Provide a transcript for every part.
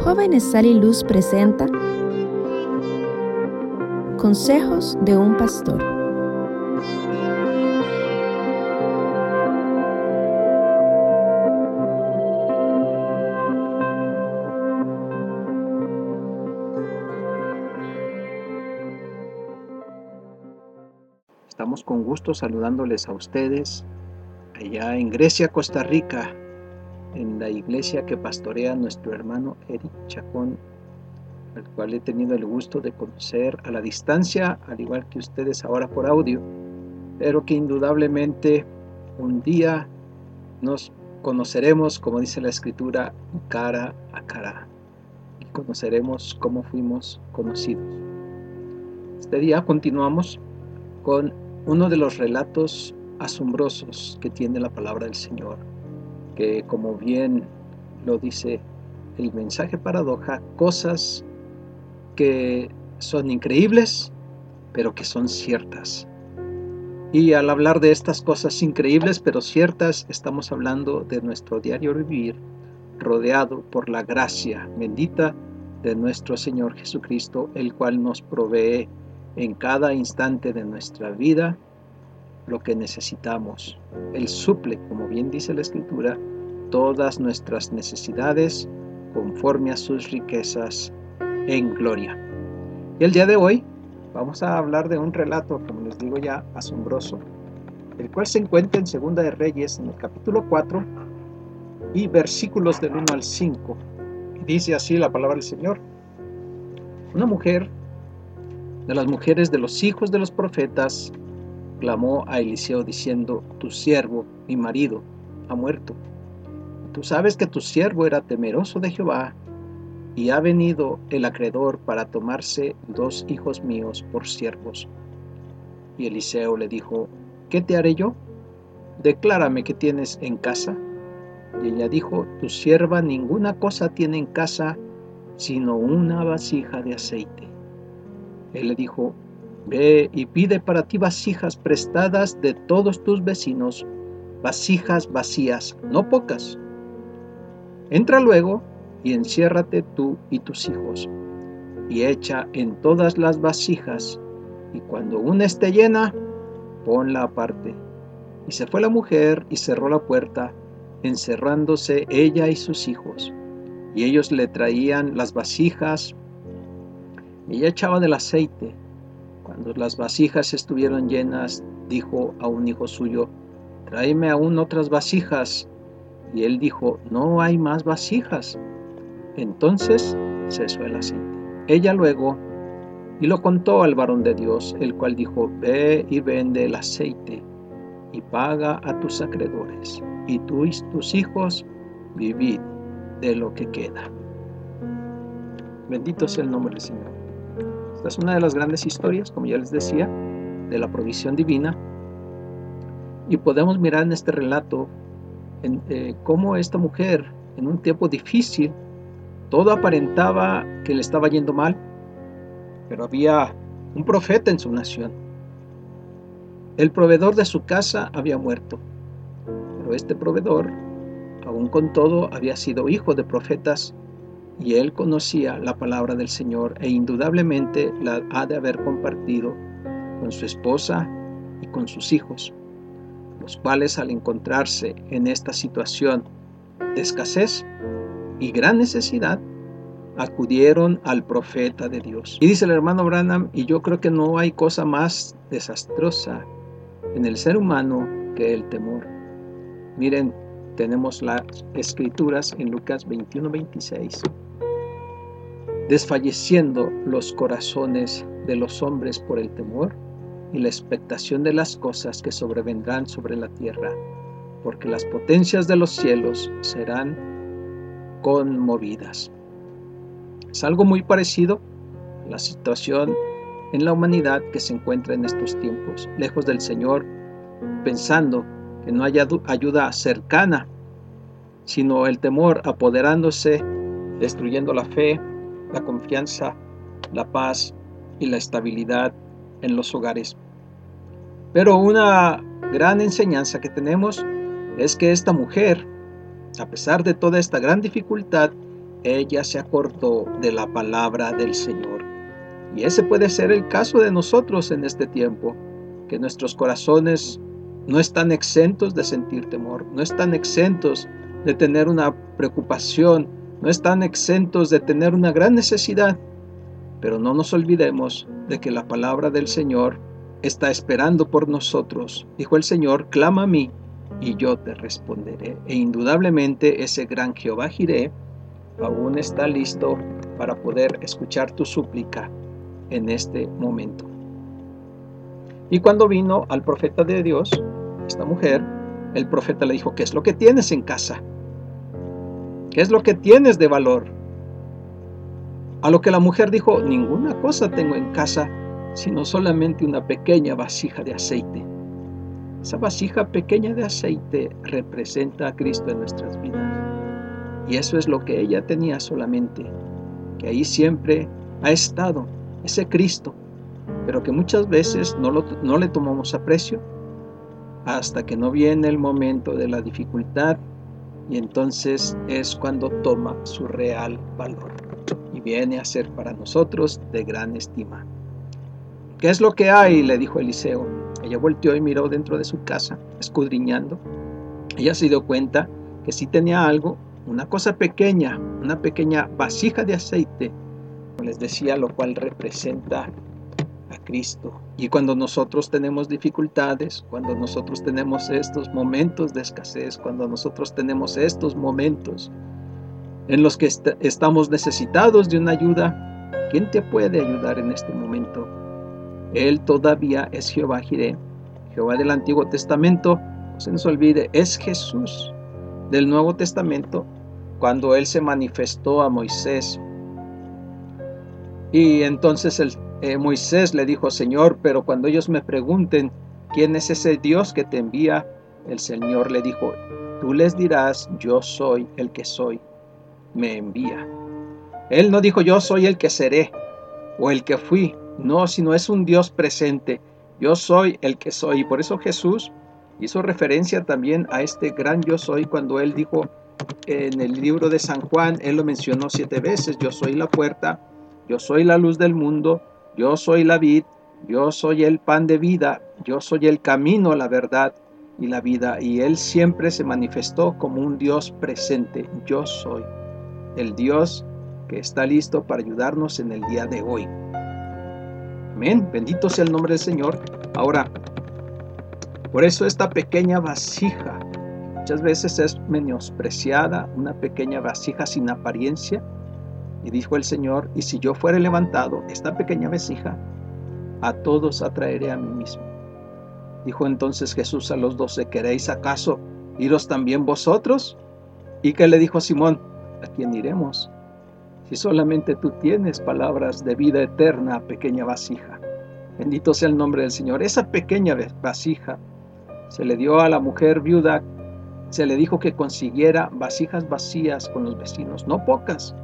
Jóvenes Sal y Luz presenta Consejos de un Pastor. Estamos con gusto saludándoles a ustedes allá en Grecia, Costa Rica, en la iglesia que pastorea nuestro hermano Eric Chacón, al cual he tenido el gusto de conocer a la distancia, al igual que ustedes ahora por audio, pero que indudablemente un día nos conoceremos, como dice la escritura, cara a cara, y conoceremos cómo fuimos conocidos. Este día continuamos con uno de los relatos asombrosos que tiene la palabra del Señor que como bien lo dice el mensaje paradoja, cosas que son increíbles, pero que son ciertas. Y al hablar de estas cosas increíbles pero ciertas, estamos hablando de nuestro diario vivir, rodeado por la gracia bendita de nuestro Señor Jesucristo, el cual nos provee en cada instante de nuestra vida lo que necesitamos. Él suple, como bien dice la Escritura, todas nuestras necesidades conforme a sus riquezas en gloria. Y el día de hoy vamos a hablar de un relato, como les digo ya, asombroso, el cual se encuentra en Segunda de Reyes, en el capítulo 4 y versículos del 1 al 5. Y dice así la palabra del Señor. Una mujer de las mujeres de los hijos de los profetas clamó a Eliseo diciendo, tu siervo, mi marido, ha muerto. Tú sabes que tu siervo era temeroso de Jehová, y ha venido el acreedor para tomarse dos hijos míos por siervos. Y Eliseo le dijo, ¿qué te haré yo? Declárame qué tienes en casa. Y ella dijo, tu sierva ninguna cosa tiene en casa, sino una vasija de aceite. Él le dijo, Ve y pide para ti vasijas prestadas de todos tus vecinos, vasijas vacías, no pocas. Entra luego y enciérrate tú y tus hijos, y echa en todas las vasijas, y cuando una esté llena, ponla aparte. Y se fue la mujer y cerró la puerta, encerrándose ella y sus hijos. Y ellos le traían las vasijas, y ella echaba del aceite, cuando las vasijas estuvieron llenas, dijo a un hijo suyo, tráeme aún otras vasijas. Y él dijo, no hay más vasijas. Entonces cesó el aceite. Ella luego y lo contó al varón de Dios, el cual dijo, ve y vende el aceite y paga a tus acreedores, y tú y tus hijos vivid de lo que queda. Bendito sea el nombre del Señor. Esta es una de las grandes historias, como ya les decía, de la provisión divina. Y podemos mirar en este relato eh, cómo esta mujer, en un tiempo difícil, todo aparentaba que le estaba yendo mal, pero había un profeta en su nación. El proveedor de su casa había muerto, pero este proveedor, aún con todo, había sido hijo de profetas y él conocía la palabra del Señor e indudablemente la ha de haber compartido con su esposa y con sus hijos, los cuales al encontrarse en esta situación de escasez y gran necesidad, acudieron al profeta de Dios. Y dice el hermano Branham, y yo creo que no hay cosa más desastrosa en el ser humano que el temor. Miren, tenemos las escrituras en Lucas 21-26 desfalleciendo los corazones de los hombres por el temor y la expectación de las cosas que sobrevendrán sobre la tierra, porque las potencias de los cielos serán conmovidas. Es algo muy parecido a la situación en la humanidad que se encuentra en estos tiempos, lejos del Señor, pensando que no haya ayuda cercana, sino el temor apoderándose, destruyendo la fe, la confianza, la paz y la estabilidad en los hogares. Pero una gran enseñanza que tenemos es que esta mujer, a pesar de toda esta gran dificultad ella se acordó de la palabra del Señor. Y ese puede ser el caso de nosotros en este tiempo, que nuestros corazones no están exentos de sentir temor, no están exentos de tener una preocupación, no están exentos de tener una gran necesidad. Pero no nos olvidemos de que la palabra del Señor está esperando por nosotros. Dijo el Señor, clama a mí y yo te responderé. E indudablemente ese gran Jehová Jiré aún está listo para poder escuchar tu súplica en este momento. Y cuando vino al profeta de Dios, esta mujer, el profeta le dijo, ¿qué es lo que tienes en casa? ¿Qué es lo que tienes de valor? A lo que la mujer dijo, ninguna cosa tengo en casa, sino solamente una pequeña vasija de aceite. Esa vasija pequeña de aceite representa a Cristo en nuestras vidas. Y eso es lo que ella tenía solamente, que ahí siempre ha estado, ese Cristo, pero que muchas veces no, no le tomamos aprecio hasta que no viene el momento de la dificultad y entonces es cuando toma su real valor y viene a ser para nosotros de gran estima. ¿Qué es lo que hay? le dijo Eliseo. Ella volteó y miró dentro de su casa, escudriñando. Ella se dio cuenta que sí tenía algo, una cosa pequeña, una pequeña vasija de aceite, como les decía, lo cual representa a Cristo. Y cuando nosotros tenemos dificultades, cuando nosotros tenemos estos momentos de escasez, cuando nosotros tenemos estos momentos en los que estamos necesitados de una ayuda, ¿quién te puede ayudar en este momento? Él todavía es Jehová Jireh, Jehová del Antiguo Testamento, no se nos olvide, es Jesús del Nuevo Testamento, cuando Él se manifestó a Moisés. Y entonces el, eh, Moisés le dijo, Señor, pero cuando ellos me pregunten, ¿quién es ese Dios que te envía? El Señor le dijo, tú les dirás, yo soy el que soy, me envía. Él no dijo, yo soy el que seré o el que fui, no, sino es un Dios presente. Yo soy el que soy. Y por eso Jesús hizo referencia también a este gran yo soy cuando él dijo en el libro de San Juan, él lo mencionó siete veces, yo soy la puerta, yo soy la luz del mundo, yo soy la vid, yo soy el pan de vida, yo soy el camino, la verdad y la vida. Y él siempre se manifestó como un Dios presente, yo soy el Dios que está listo para ayudarnos en el día de hoy. Amén. Bendito sea el nombre del Señor. Ahora, por eso esta pequeña vasija muchas veces es menospreciada, una pequeña vasija sin apariencia. Y dijo el Señor, y si yo fuere levantado, esta pequeña vasija, a todos atraeré a mí mismo. Dijo entonces Jesús a los doce, ¿queréis acaso iros también vosotros? ¿Y que le dijo Simón? ¿A quién iremos? si solamente tú tienes palabras de vida eterna, pequeña vasija. Bendito sea el nombre del Señor. Esa pequeña vasija se le dio a la mujer viuda, se le dijo que consiguiera vasijas vacías con los vecinos, no pocas.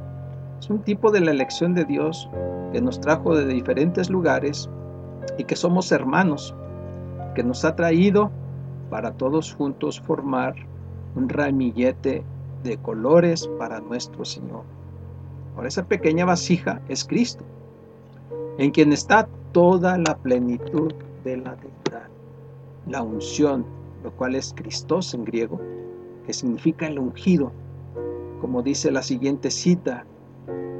Es un tipo de la elección de Dios que nos trajo de diferentes lugares y que somos hermanos, que nos ha traído para todos juntos formar un ramillete de colores para nuestro Señor. Ahora esa pequeña vasija es Cristo, en quien está toda la plenitud de la deidad. La unción, lo cual es Christos en griego, que significa el ungido, como dice la siguiente cita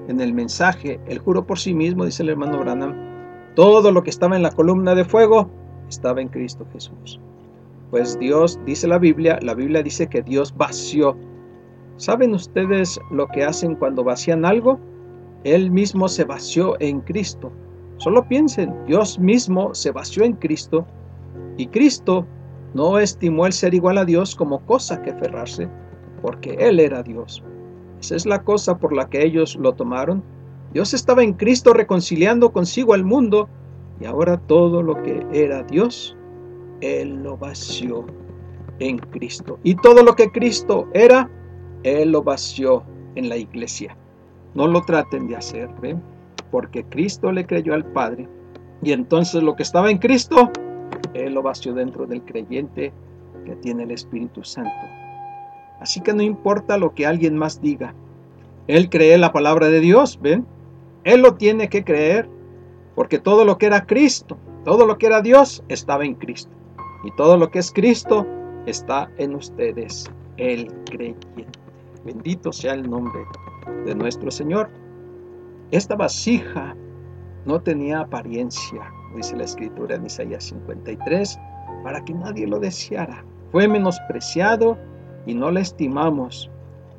en el mensaje, el juro por sí mismo, dice el hermano Branham, todo lo que estaba en la columna de fuego estaba en Cristo Jesús. Pues Dios, dice la Biblia, la Biblia dice que Dios vació ¿Saben ustedes lo que hacen cuando vacían algo? Él mismo se vació en Cristo. Solo piensen, Dios mismo se vació en Cristo y Cristo no estimó el ser igual a Dios como cosa que aferrarse, porque Él era Dios. Esa es la cosa por la que ellos lo tomaron. Dios estaba en Cristo reconciliando consigo al mundo y ahora todo lo que era Dios, Él lo vació en Cristo. Y todo lo que Cristo era, él lo vació en la iglesia. No lo traten de hacer, ¿ven? Porque Cristo le creyó al Padre. Y entonces lo que estaba en Cristo, Él lo vació dentro del creyente que tiene el Espíritu Santo. Así que no importa lo que alguien más diga, Él cree la palabra de Dios, ¿ven? Él lo tiene que creer porque todo lo que era Cristo, todo lo que era Dios estaba en Cristo. Y todo lo que es Cristo está en ustedes, el creyente. Bendito sea el nombre de nuestro Señor. Esta vasija no tenía apariencia, dice la escritura en Isaías 53, para que nadie lo deseara. Fue menospreciado y no le estimamos.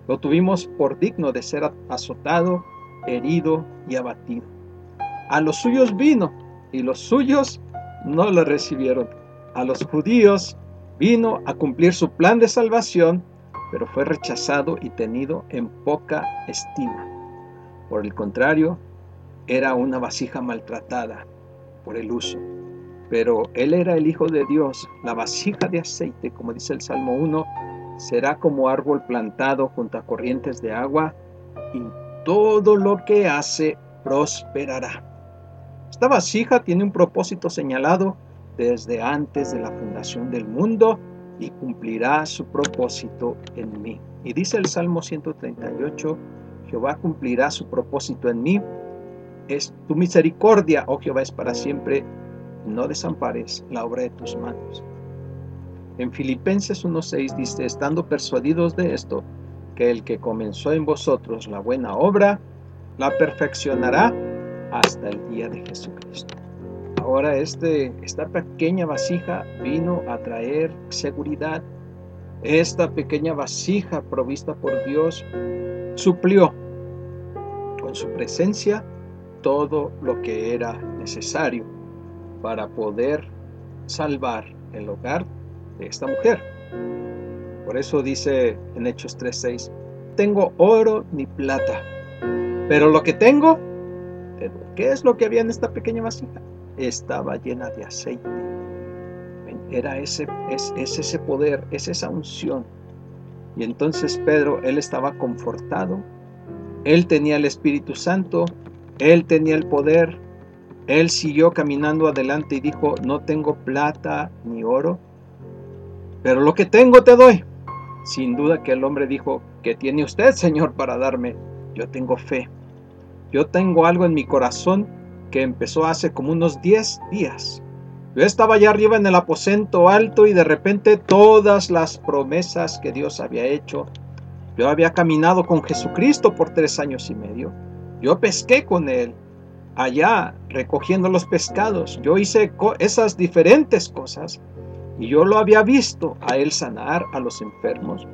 Lo tuvimos por digno de ser azotado, herido y abatido. A los suyos vino y los suyos no lo recibieron. A los judíos vino a cumplir su plan de salvación, pero fue rechazado y tenido en poca estima. Por el contrario, era una vasija maltratada por el uso. Pero él era el Hijo de Dios, la vasija de aceite, como dice el Salmo 1, será como árbol plantado junto a corrientes de agua y todo lo que hace prosperará. Esta vasija tiene un propósito señalado desde antes de la fundación del mundo y cumplirá su propósito en mí. Y dice el Salmo 138, Jehová cumplirá su propósito en mí. Es tu misericordia, oh Jehová, es para siempre. No desampares la obra de tus manos. En Filipenses 1.6 dice, estando persuadidos de esto, que el que comenzó en vosotros la buena obra, la perfeccionará hasta el día de Jesucristo. Ahora este, esta pequeña vasija vino a traer seguridad. Esta pequeña vasija provista por Dios suplió con su presencia todo lo que era necesario para poder salvar el hogar de esta mujer. Por eso dice en Hechos 3:6, tengo oro ni plata, pero lo que tengo, ¿qué es lo que había en esta pequeña vasija? Estaba llena de aceite. Era ese, es, es ese poder, es esa unción. Y entonces Pedro, él estaba confortado, él tenía el Espíritu Santo, él tenía el poder, él siguió caminando adelante y dijo, no tengo plata ni oro, pero lo que tengo te doy. Sin duda que el hombre dijo, ¿qué tiene usted, Señor, para darme? Yo tengo fe. Yo tengo algo en mi corazón que empezó hace como unos 10 días. Yo estaba allá arriba en el aposento alto y de repente todas las promesas que Dios había hecho. Yo había caminado con Jesucristo por tres años y medio. Yo pesqué con Él allá recogiendo los pescados. Yo hice esas diferentes cosas y yo lo había visto a él sanar a los enfermos.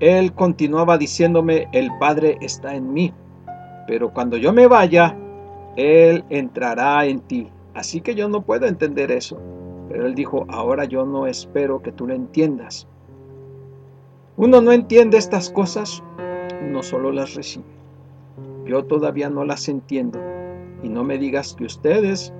Él continuaba diciéndome, el Padre está en mí, pero cuando yo me vaya, Él entrará en ti. Así que yo no puedo entender eso. Pero Él dijo, ahora yo no espero que tú lo entiendas. Uno no entiende estas cosas, uno solo las recibe. Yo todavía no las entiendo. Y no me digas que ustedes,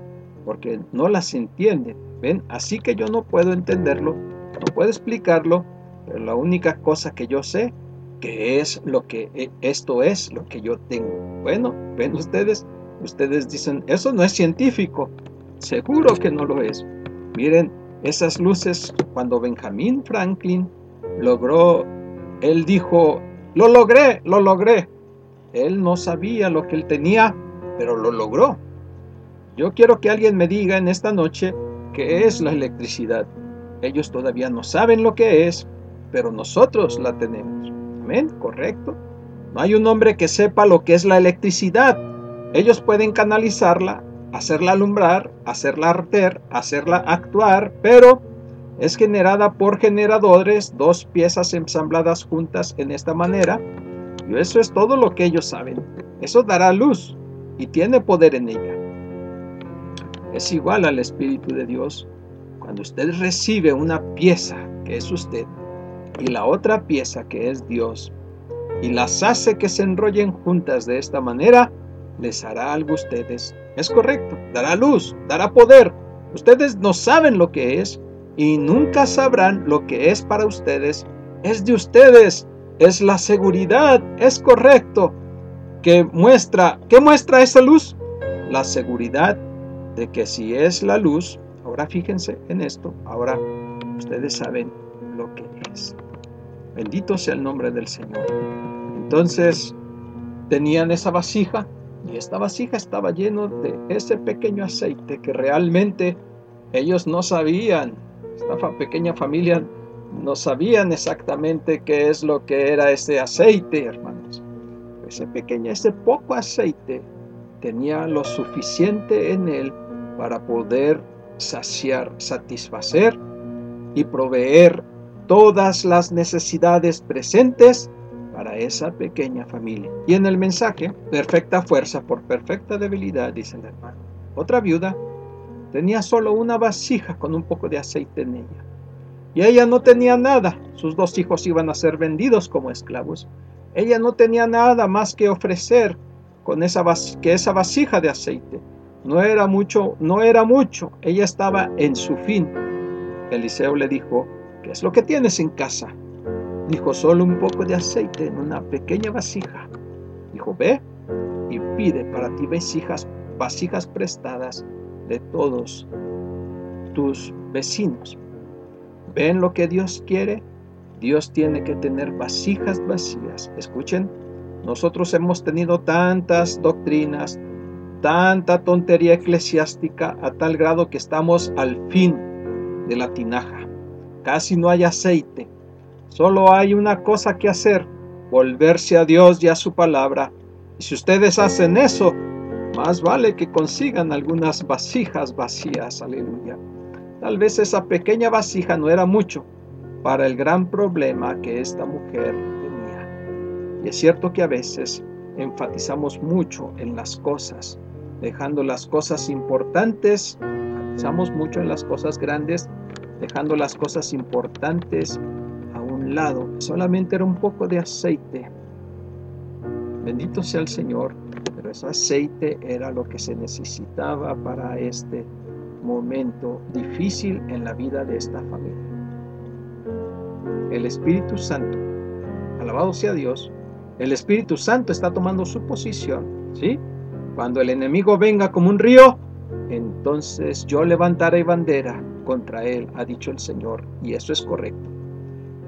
porque no las entienden, ¿Ven? Así que yo no puedo entenderlo, no puedo explicarlo, pero la única cosa que yo sé que es lo que eh, esto es lo que yo tengo. Bueno, ven ustedes, ustedes dicen, eso no es científico. Seguro que no lo es. Miren, esas luces cuando Benjamin Franklin logró, él dijo, lo logré, lo logré. Él no sabía lo que él tenía, pero lo logró. Yo quiero que alguien me diga en esta noche qué es la electricidad. Ellos todavía no saben lo que es, pero nosotros la tenemos. Amén, correcto. No hay un hombre que sepa lo que es la electricidad. Ellos pueden canalizarla, hacerla alumbrar, hacerla arder, hacerla actuar, pero es generada por generadores, dos piezas ensambladas juntas en esta manera. Y eso es todo lo que ellos saben. Eso dará luz y tiene poder en ella es igual al Espíritu de Dios. Cuando usted recibe una pieza que es usted y la otra pieza que es Dios y las hace que se enrollen juntas de esta manera, les hará algo a ustedes. Es correcto, dará luz, dará poder. Ustedes no saben lo que es y nunca sabrán lo que es para ustedes. Es de ustedes, es la seguridad, es correcto. Que muestra, ¿qué muestra esa luz? La seguridad de que si es la luz, ahora fíjense en esto, ahora ustedes saben lo que es. Bendito sea el nombre del Señor. Entonces, tenían esa vasija y esta vasija estaba lleno de ese pequeño aceite que realmente ellos no sabían, esta pequeña familia no sabían exactamente qué es lo que era ese aceite, hermanos. Ese pequeño, ese poco aceite tenía lo suficiente en él para poder saciar, satisfacer y proveer todas las necesidades presentes para esa pequeña familia. Y en el mensaje, perfecta fuerza por perfecta debilidad, dice el hermano. Otra viuda tenía solo una vasija con un poco de aceite en ella. Y ella no tenía nada. Sus dos hijos iban a ser vendidos como esclavos. Ella no tenía nada más que ofrecer con esa que esa vasija de aceite. No era mucho, no era mucho. Ella estaba en su fin. Eliseo le dijo, ¿qué es lo que tienes en casa? Dijo, solo un poco de aceite en una pequeña vasija. Dijo, ve y pide para ti vasijas, vasijas prestadas de todos tus vecinos. ¿Ven lo que Dios quiere? Dios tiene que tener vasijas vacías. Escuchen, nosotros hemos tenido tantas doctrinas, tanta tontería eclesiástica a tal grado que estamos al fin de la tinaja. Casi no hay aceite. Solo hay una cosa que hacer, volverse a Dios y a su palabra. Y si ustedes hacen eso, más vale que consigan algunas vasijas vacías, aleluya. Tal vez esa pequeña vasija no era mucho para el gran problema que esta mujer. Y es cierto que a veces enfatizamos mucho en las cosas, dejando las cosas importantes, enfatizamos mucho en las cosas grandes, dejando las cosas importantes lado, solamente era un poco de aceite. Bendito sea el Señor, pero ese aceite era lo que se necesitaba para este momento difícil en la vida de esta familia. El Espíritu Santo, alabado sea Dios, el Espíritu Santo está tomando su posición, ¿sí? Cuando el enemigo venga como un río, entonces yo levantaré bandera contra él, ha dicho el Señor, y eso es correcto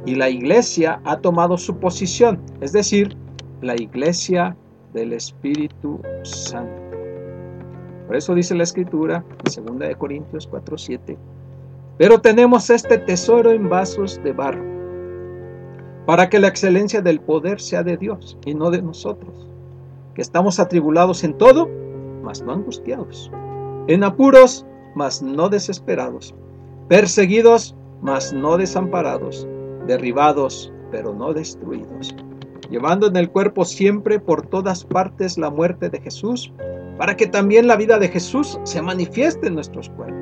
y la iglesia ha tomado su posición, es decir, la iglesia del Espíritu Santo. Por eso dice la escritura, en 2 Corintios 4:7, pero tenemos este tesoro en vasos de barro, para que la excelencia del poder sea de Dios y no de nosotros, que estamos atribulados en todo, mas no angustiados, en apuros, mas no desesperados, perseguidos, mas no desamparados derribados, pero no destruidos, llevando en el cuerpo siempre por todas partes la muerte de Jesús, para que también la vida de Jesús se manifieste en nuestros cuerpos.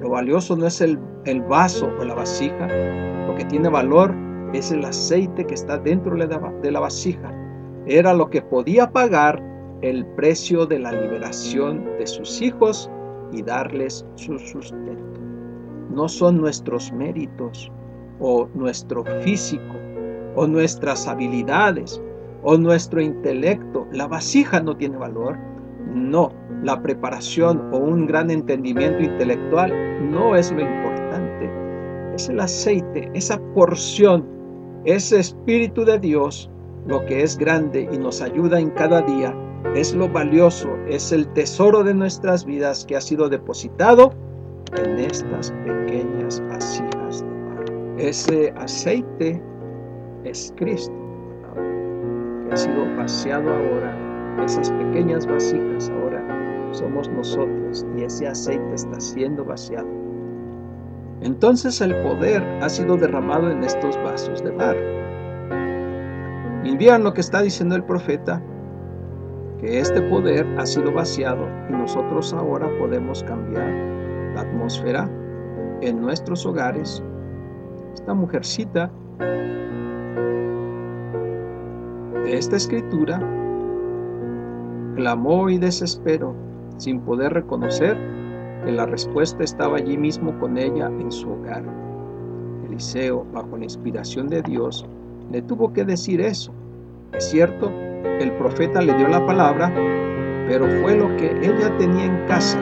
Lo valioso no es el, el vaso o la vasija, lo que tiene valor es el aceite que está dentro de la vasija. Era lo que podía pagar el precio de la liberación de sus hijos y darles su sustento. No son nuestros méritos, o nuestro físico o nuestras habilidades o nuestro intelecto. La vasija no tiene valor. No, la preparación o un gran entendimiento intelectual no es lo importante. Es el aceite, esa porción, ese espíritu de Dios, lo que es grande y nos ayuda en cada día. Es lo valioso, es el tesoro de nuestras vidas que ha sido depositado en estas pequeñas vasijas. Ese aceite es Cristo, que ha sido vaciado ahora. Esas pequeñas vasijas ahora somos nosotros y ese aceite está siendo vaciado. Entonces el poder ha sido derramado en estos vasos de barro. Y vean lo que está diciendo el profeta, que este poder ha sido vaciado y nosotros ahora podemos cambiar la atmósfera en nuestros hogares esta mujercita de esta escritura clamó y desesperó sin poder reconocer que la respuesta estaba allí mismo con ella en su hogar. Eliseo, bajo la inspiración de Dios, le tuvo que decir eso. Es cierto, el profeta le dio la palabra, pero fue lo que ella tenía en casa,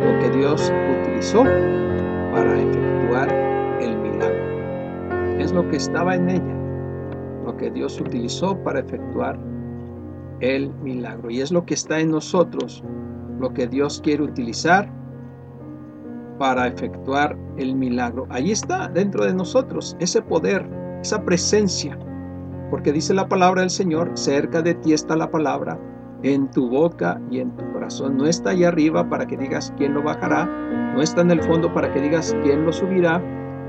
lo que Dios utilizó para efectuar es lo que estaba en ella, lo que Dios utilizó para efectuar el milagro. Y es lo que está en nosotros, lo que Dios quiere utilizar para efectuar el milagro. Allí está dentro de nosotros ese poder, esa presencia. Porque dice la palabra del Señor, cerca de ti está la palabra, en tu boca y en tu corazón. No está allá arriba para que digas quién lo bajará, no está en el fondo para que digas quién lo subirá,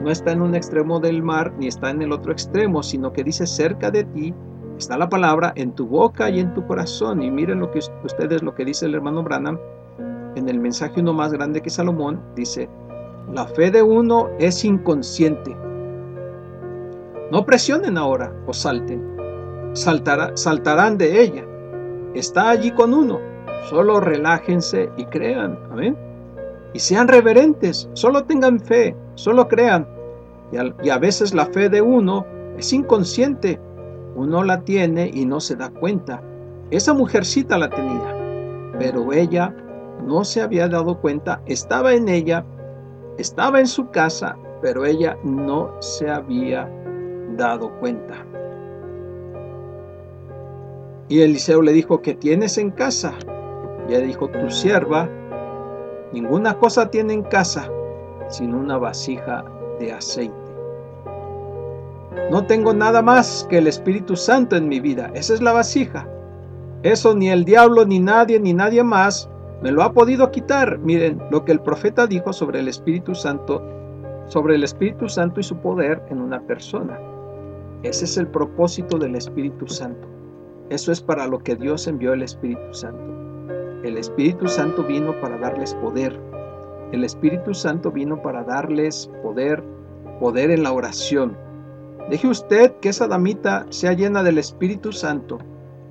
no está en un extremo del mar ni está en el otro extremo, sino que dice cerca de ti está la palabra en tu boca y en tu corazón. Y miren lo que ustedes lo que dice el hermano Branham en el mensaje uno más grande que Salomón, dice, la fe de uno es inconsciente. No presionen ahora o salten, saltarán de ella. Está allí con uno. Solo relájense y crean. Amén. Y sean reverentes, solo tengan fe, solo crean. Y a, veces la fe de uno es inconsciente. Uno la tiene y no se da cuenta. Esa mujercita la tenía, pero ella no se había dado cuenta, estaba en ella, estaba en su casa, pero ella no se había dado cuenta. Y Eliseo le dijo, ¿qué tienes en casa? Y ella dijo, tu sierva, ninguna cosa tiene en casa, sino una vasija de aceite. No tengo nada más que el Espíritu Santo en mi vida, esa es la vasija. Eso ni el diablo, ni nadie, ni nadie más me lo ha podido quitar. Miren lo que el profeta dijo sobre el Espíritu Santo, sobre el Espíritu Santo y su poder en una persona. Ese es el propósito del Espíritu Santo. Eso es para lo que Dios envió el Espíritu Santo. El Espíritu Santo vino para darles poder. El Espíritu Santo vino para darles poder, poder en la oración. Deje usted que esa damita sea llena del Espíritu Santo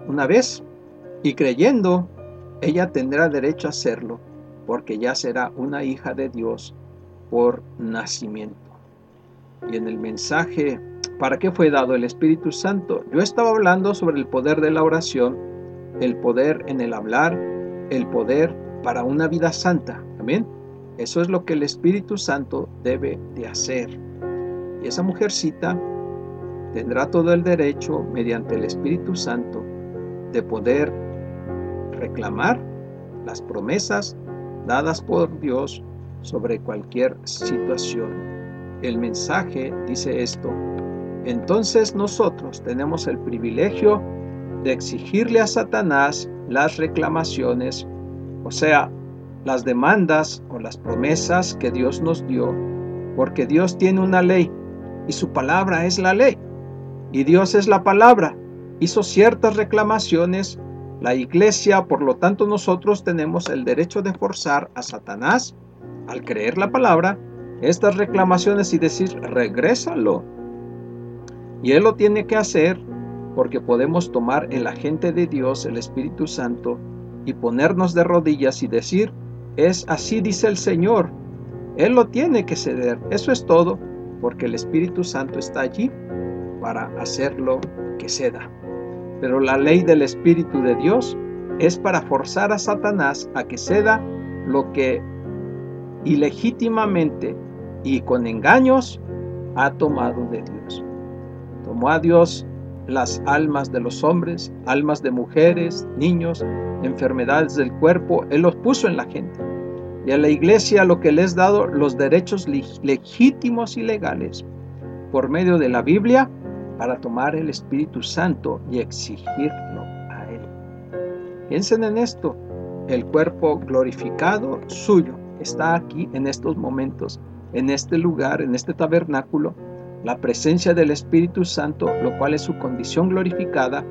una vez y creyendo ella tendrá derecho a hacerlo, porque ya será una hija de Dios por nacimiento. Y en el mensaje, ¿para qué fue dado el Espíritu Santo? Yo estaba hablando sobre el poder de la oración, el poder en el hablar, el poder para una vida santa. Amén. Eso es lo que el Espíritu Santo debe de hacer. Y esa mujercita tendrá todo el derecho, mediante el Espíritu Santo, de poder reclamar las promesas dadas por Dios sobre cualquier situación. El mensaje dice esto. Entonces nosotros tenemos el privilegio de exigirle a Satanás las reclamaciones, o sea, las demandas o las promesas que Dios nos dio, porque Dios tiene una ley y su palabra es la ley, y Dios es la palabra. Hizo ciertas reclamaciones la iglesia, por lo tanto, nosotros tenemos el derecho de forzar a Satanás, al creer la palabra, estas reclamaciones y decir, regrésalo. Y él lo tiene que hacer porque podemos tomar el agente de Dios, el Espíritu Santo, y ponernos de rodillas y decir, es así dice el Señor. Él lo tiene que ceder. Eso es todo, porque el Espíritu Santo está allí para hacerlo que ceda. Pero la ley del Espíritu de Dios es para forzar a Satanás a que ceda lo que ilegítimamente y con engaños ha tomado de Dios. Tomó a Dios las almas de los hombres, almas de mujeres, niños, enfermedades del cuerpo, Él los puso en la gente. Y a la iglesia lo que les ha dado los derechos legítimos y legales por medio de la Biblia para tomar el Espíritu Santo y exigirlo a Él. Piensen en esto, el cuerpo glorificado suyo está aquí en estos momentos, en este lugar, en este tabernáculo, la presencia del Espíritu Santo, lo cual es su condición glorificada.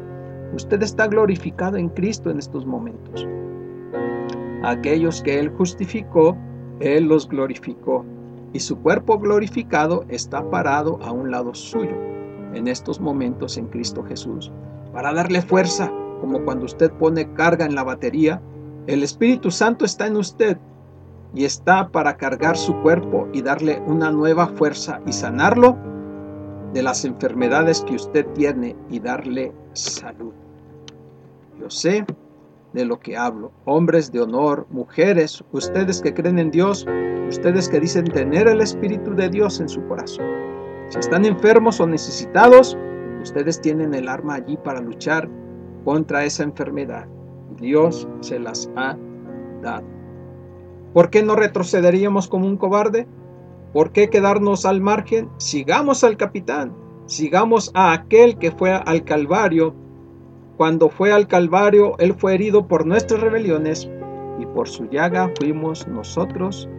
Usted está glorificado en Cristo en estos momentos. Aquellos que Él justificó, Él los glorificó, y su cuerpo glorificado está parado a un lado suyo en estos momentos en Cristo Jesús, para darle fuerza, como cuando usted pone carga en la batería, el Espíritu Santo está en usted y está para cargar su cuerpo y darle una nueva fuerza y sanarlo de las enfermedades que usted tiene y darle salud. Yo sé de lo que hablo. Hombres de honor, mujeres, ustedes que creen en Dios, ustedes que dicen tener el Espíritu de Dios en su corazón. Si están enfermos o necesitados, ustedes tienen el arma allí para luchar contra esa enfermedad. Dios se las ha dado. ¿Por qué no retrocederíamos como un cobarde? ¿Por qué quedarnos al margen? Sigamos al capitán, sigamos a aquel que fue al Calvario. Cuando fue al Calvario, él fue herido por nuestras rebeliones y por su llaga fuimos nosotros.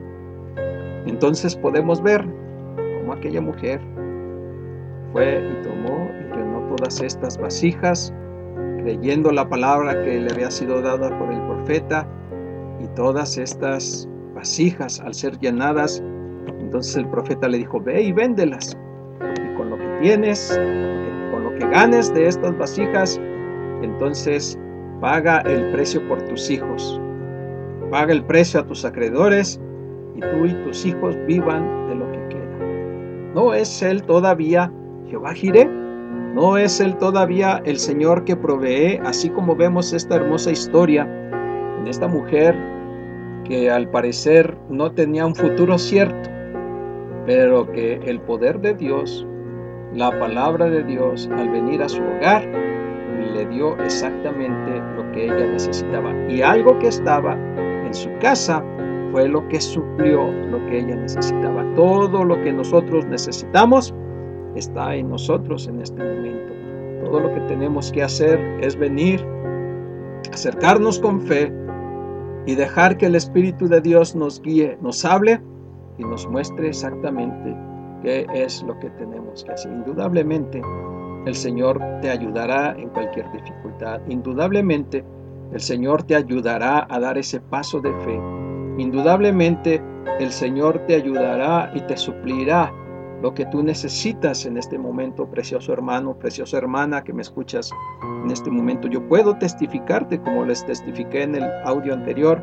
Entonces podemos ver aquella mujer fue y tomó y llenó todas estas vasijas, creyendo la palabra que le había sido dada por el profeta, y todas estas vasijas al ser llenadas, entonces el profeta le dijo, ve y véndelas, y con lo que tienes, con lo que ganes de estas vasijas, entonces paga el precio por tus hijos, paga el precio a tus acreedores, y tú y tus hijos vivan de lo. ¿No es Él todavía Jehová Jireh? ¿No es Él todavía el Señor que provee, así como vemos esta hermosa historia en esta mujer que al parecer no tenía un futuro cierto, pero que el poder de Dios, la palabra de Dios, al venir a su hogar, le dio exactamente lo que ella necesitaba. Y algo que estaba en su casa fue lo que suplió lo que ella necesitaba. Todo lo que nosotros necesitamos está en nosotros en este momento. Todo lo que tenemos que hacer es venir, acercarnos con fe y dejar que el Espíritu de Dios nos guíe, nos hable y nos muestre exactamente qué es lo que tenemos que hacer. Indudablemente, el Señor te ayudará en cualquier dificultad. Indudablemente, el Señor te ayudará a dar ese paso de fe. Indudablemente, el Señor te ayudará y te suplirá lo que tú necesitas en este momento, precioso hermano, preciosa hermana que me escuchas en este momento. Yo puedo testificarte, como les testifiqué en el audio anterior,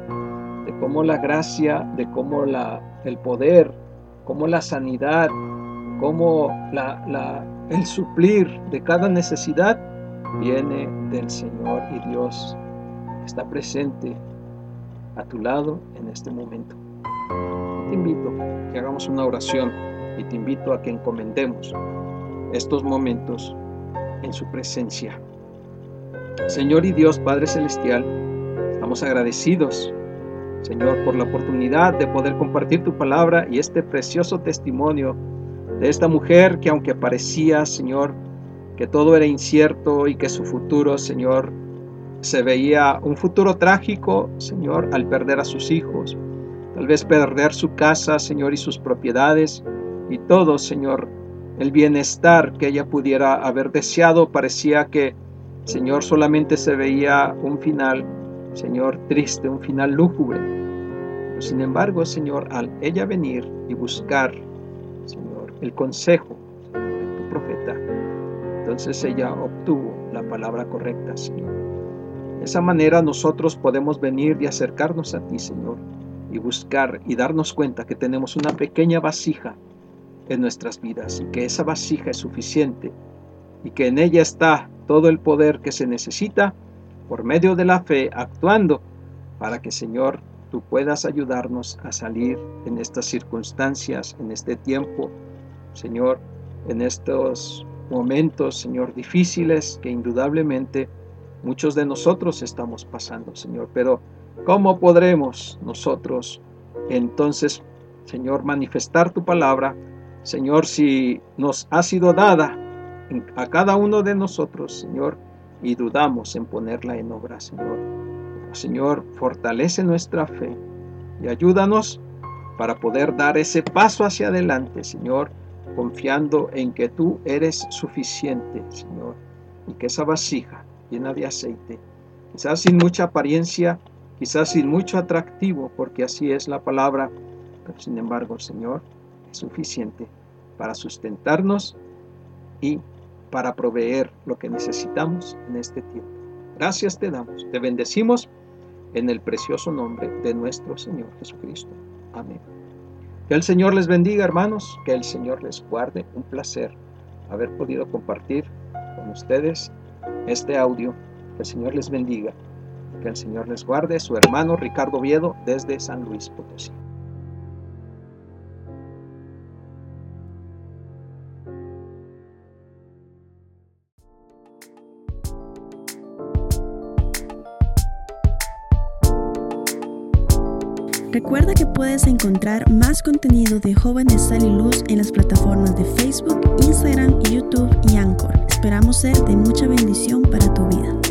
de cómo la gracia, de cómo la, el poder, cómo la sanidad, cómo la, el suplir de cada necesidad viene del Señor y Dios está presente a tu lado en este momento. Te invito a que hagamos una oración y te invito a que encomendemos estos momentos en su presencia. Señor y Dios Padre Celestial, estamos agradecidos, Señor, por la oportunidad de poder compartir tu palabra y este precioso testimonio de esta mujer que aunque parecía, Señor, que todo era incierto y que su futuro, Señor, se veía un futuro trágico, Señor, al perder a sus hijos, tal vez perder su casa, Señor, y sus propiedades, y todo, Señor, el bienestar que ella pudiera haber deseado, parecía que, Señor, solamente se veía un final, Señor, triste, un final lúgubre. Pero sin embargo, Señor, al ella venir y buscar, Señor, el consejo de tu profeta, entonces ella obtuvo la palabra correcta, Señor. De esa manera nosotros podemos venir y acercarnos a ti, Señor, y buscar y darnos cuenta que tenemos una pequeña vasija en nuestras vidas y que esa vasija es suficiente y que en ella está todo el poder que se necesita por medio de la fe actuando para que Señor tú puedas ayudarnos a salir en estas circunstancias, en este tiempo, Señor, en estos momentos, Señor, difíciles que indudablemente muchos de nosotros estamos pasando, Señor. Pero ¿cómo podremos nosotros entonces, Señor, manifestar tu palabra Señor, si nos ha sido dada a cada uno de nosotros, Señor, y dudamos en ponerla en obra, Señor. Señor, fortalece nuestra fe y ayúdanos para poder dar ese paso hacia adelante, Señor, confiando en que tú eres suficiente, Señor, y que esa vasija llena de aceite, quizás sin mucha apariencia, quizás sin mucho atractivo, porque así es la palabra, pero sin embargo, Señor, suficiente para sustentarnos y para proveer lo que necesitamos en este tiempo. Gracias te damos, te bendecimos en el precioso nombre de nuestro Señor Jesucristo. Amén. Que el Señor les bendiga, hermanos, que el Señor les guarde. Un placer haber podido compartir con ustedes este audio. Que el Señor les bendiga. Que el Señor les guarde. Su hermano Ricardo Viedo desde San Luis Potosí. Recuerda que puedes encontrar más contenido de Jóvenes Sal y Luz en las plataformas de Facebook, Instagram, YouTube y Anchor. Esperamos ser de mucha bendición para tu vida.